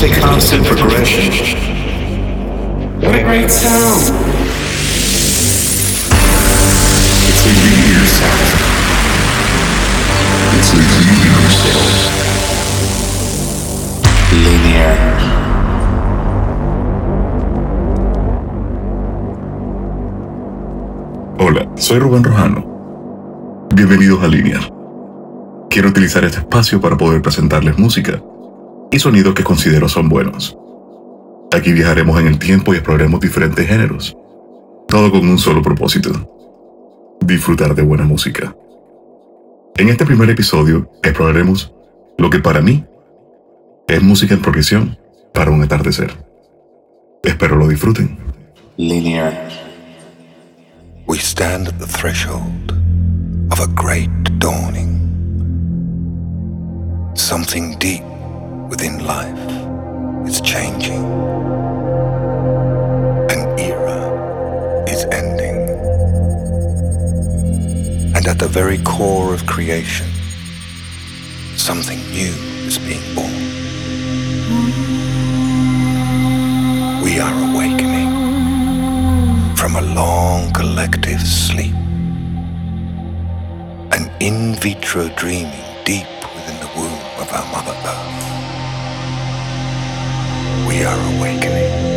It's a constant progression. What a great sound! It's a linear sound. It's a linear sound. Linear. Hola, soy Rubén Rojano. Bienvenidos a Linear. Quiero utilizar este espacio para poder presentarles música y sonidos que considero son buenos. Aquí viajaremos en el tiempo y exploraremos diferentes géneros, todo con un solo propósito, disfrutar de buena música. En este primer episodio exploraremos lo que para mí es música en progresión para un atardecer. Espero lo disfruten. Linear. We stand at the threshold of a great dawning. Something deep within life is changing. An era is ending. And at the very core of creation, something new is being born. We are awakening from a long collective sleep. An in vitro dreaming deep We are awakening.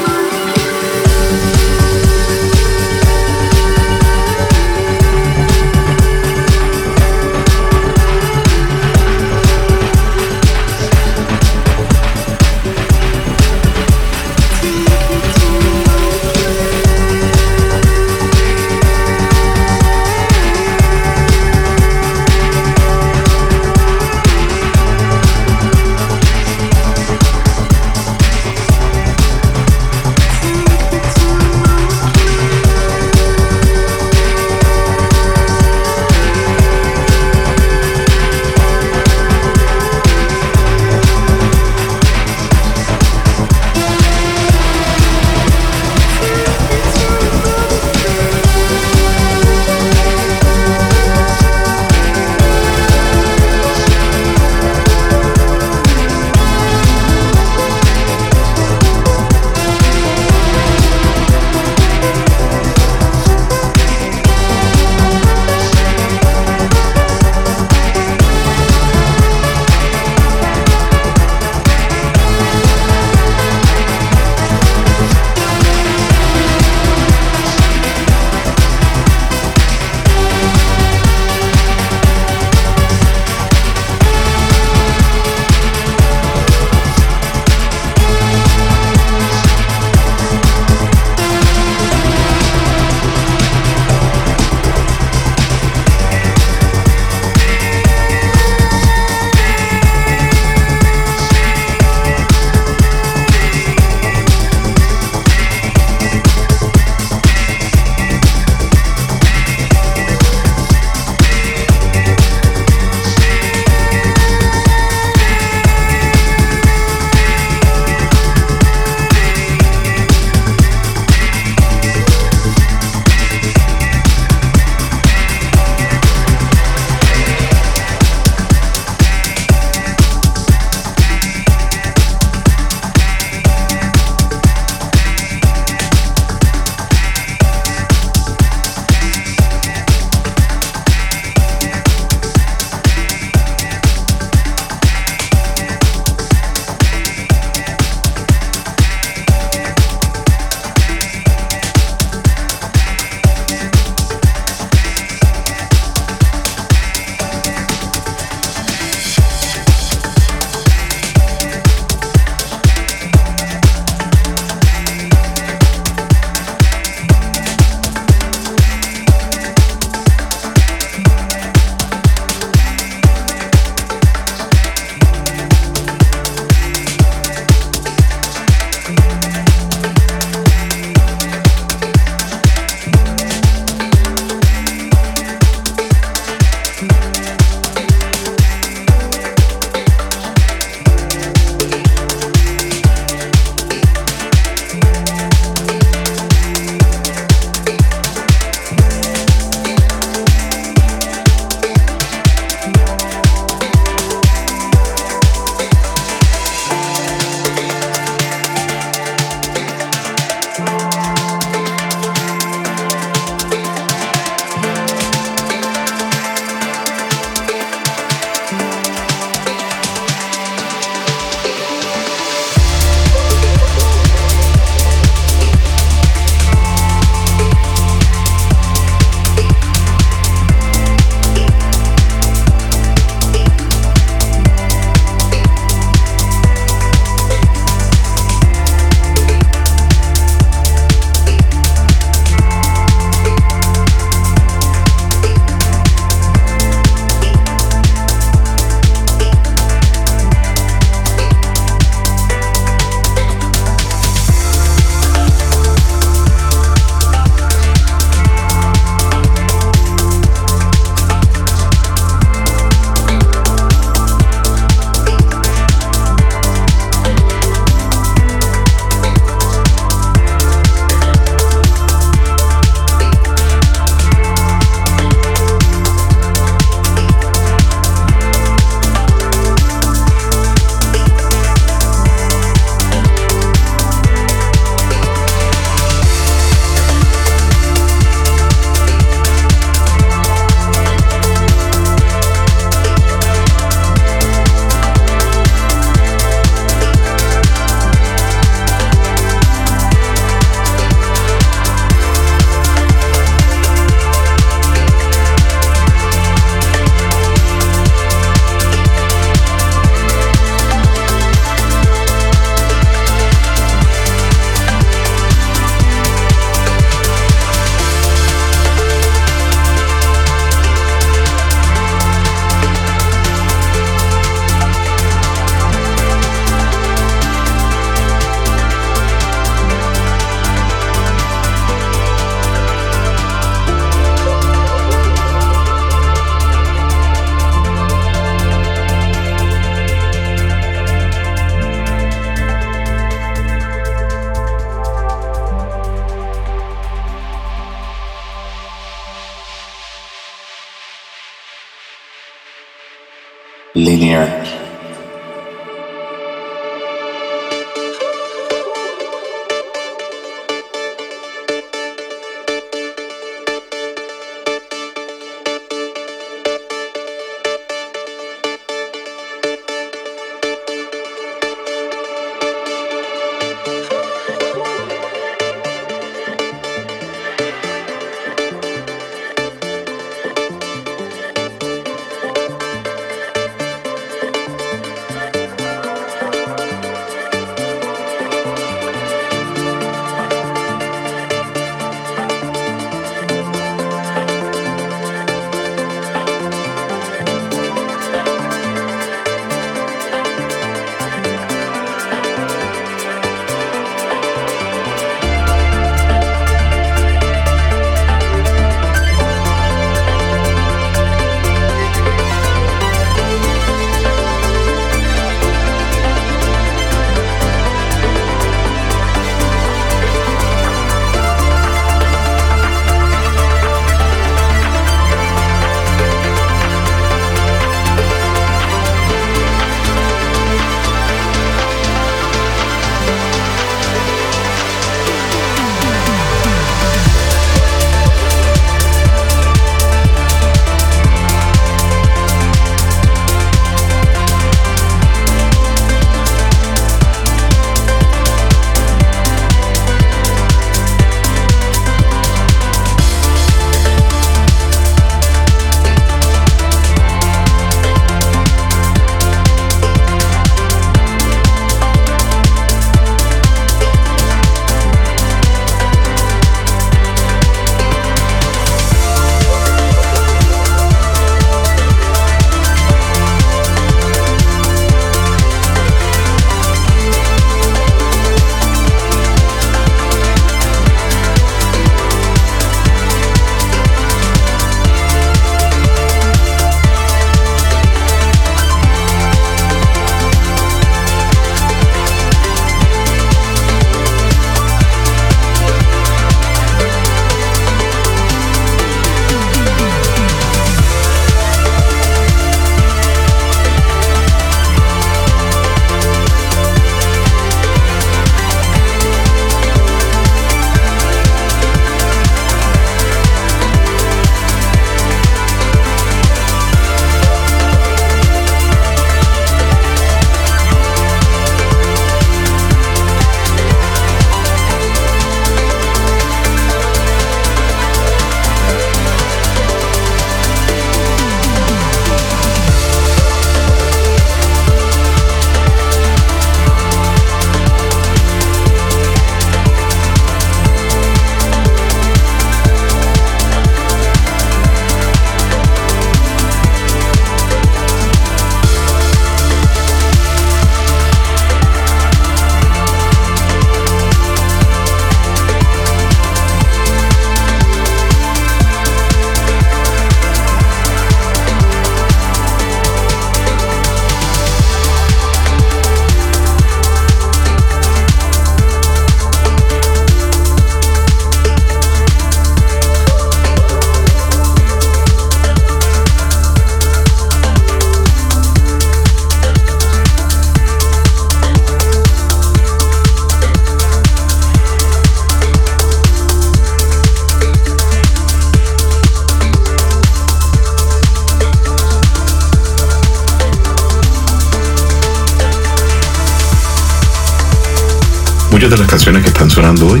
Muchas de las canciones que están sonando hoy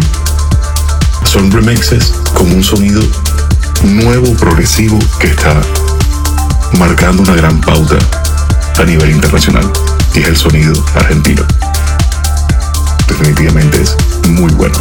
son remixes con un sonido nuevo, progresivo, que está marcando una gran pauta a nivel internacional. Y es el sonido argentino. Definitivamente es muy bueno.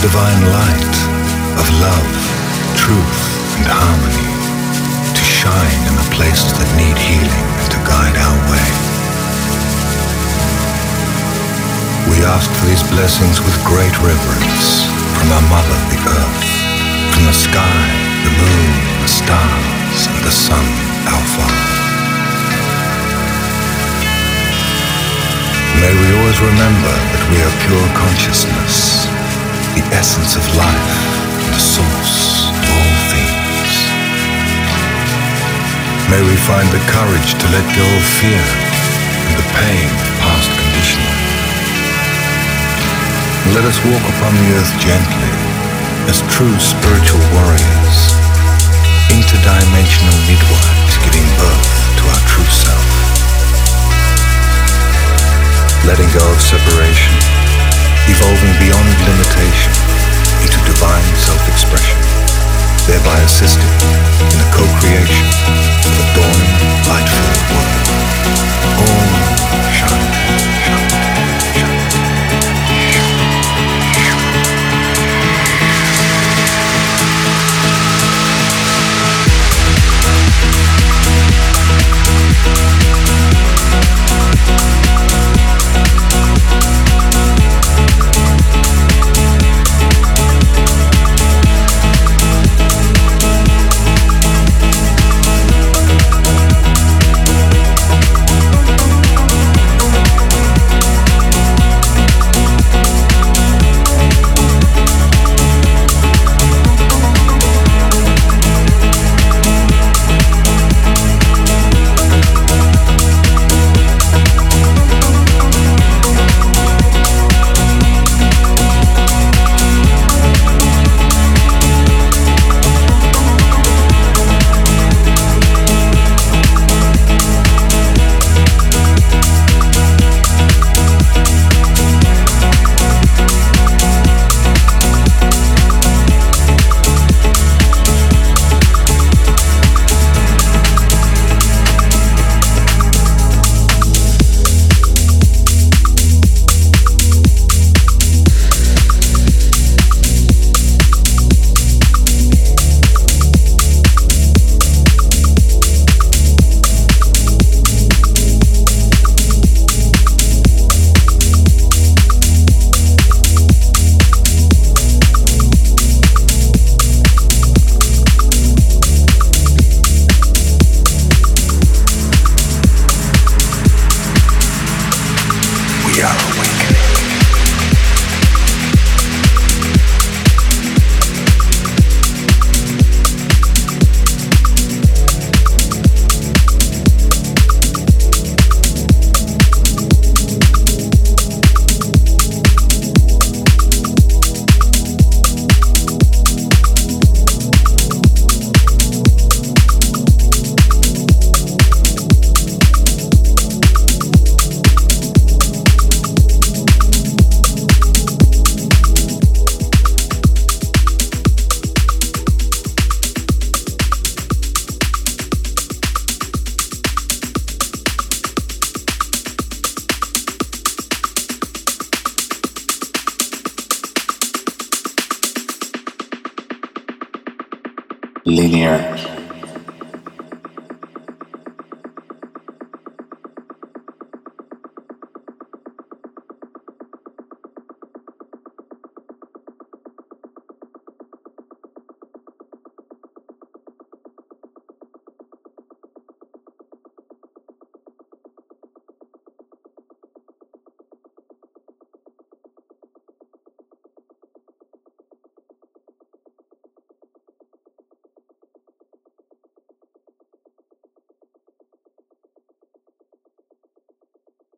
Divine light of love, truth, and harmony to shine in the places that need healing and to guide our way. We ask for these blessings with great reverence from our Mother, the Earth, from the sky, the moon, the stars, and the sun, our Father. May we always remember that we are pure consciousness, the essence of life the source of all things. May we find the courage to let go of fear and the pain of past conditioning. Let us walk upon the earth gently as true spiritual warriors, interdimensional midwives giving birth to our true self letting go of separation, evolving beyond limitation into divine self-expression, thereby assisting in the co-creation of a dawning, light-filled world. Om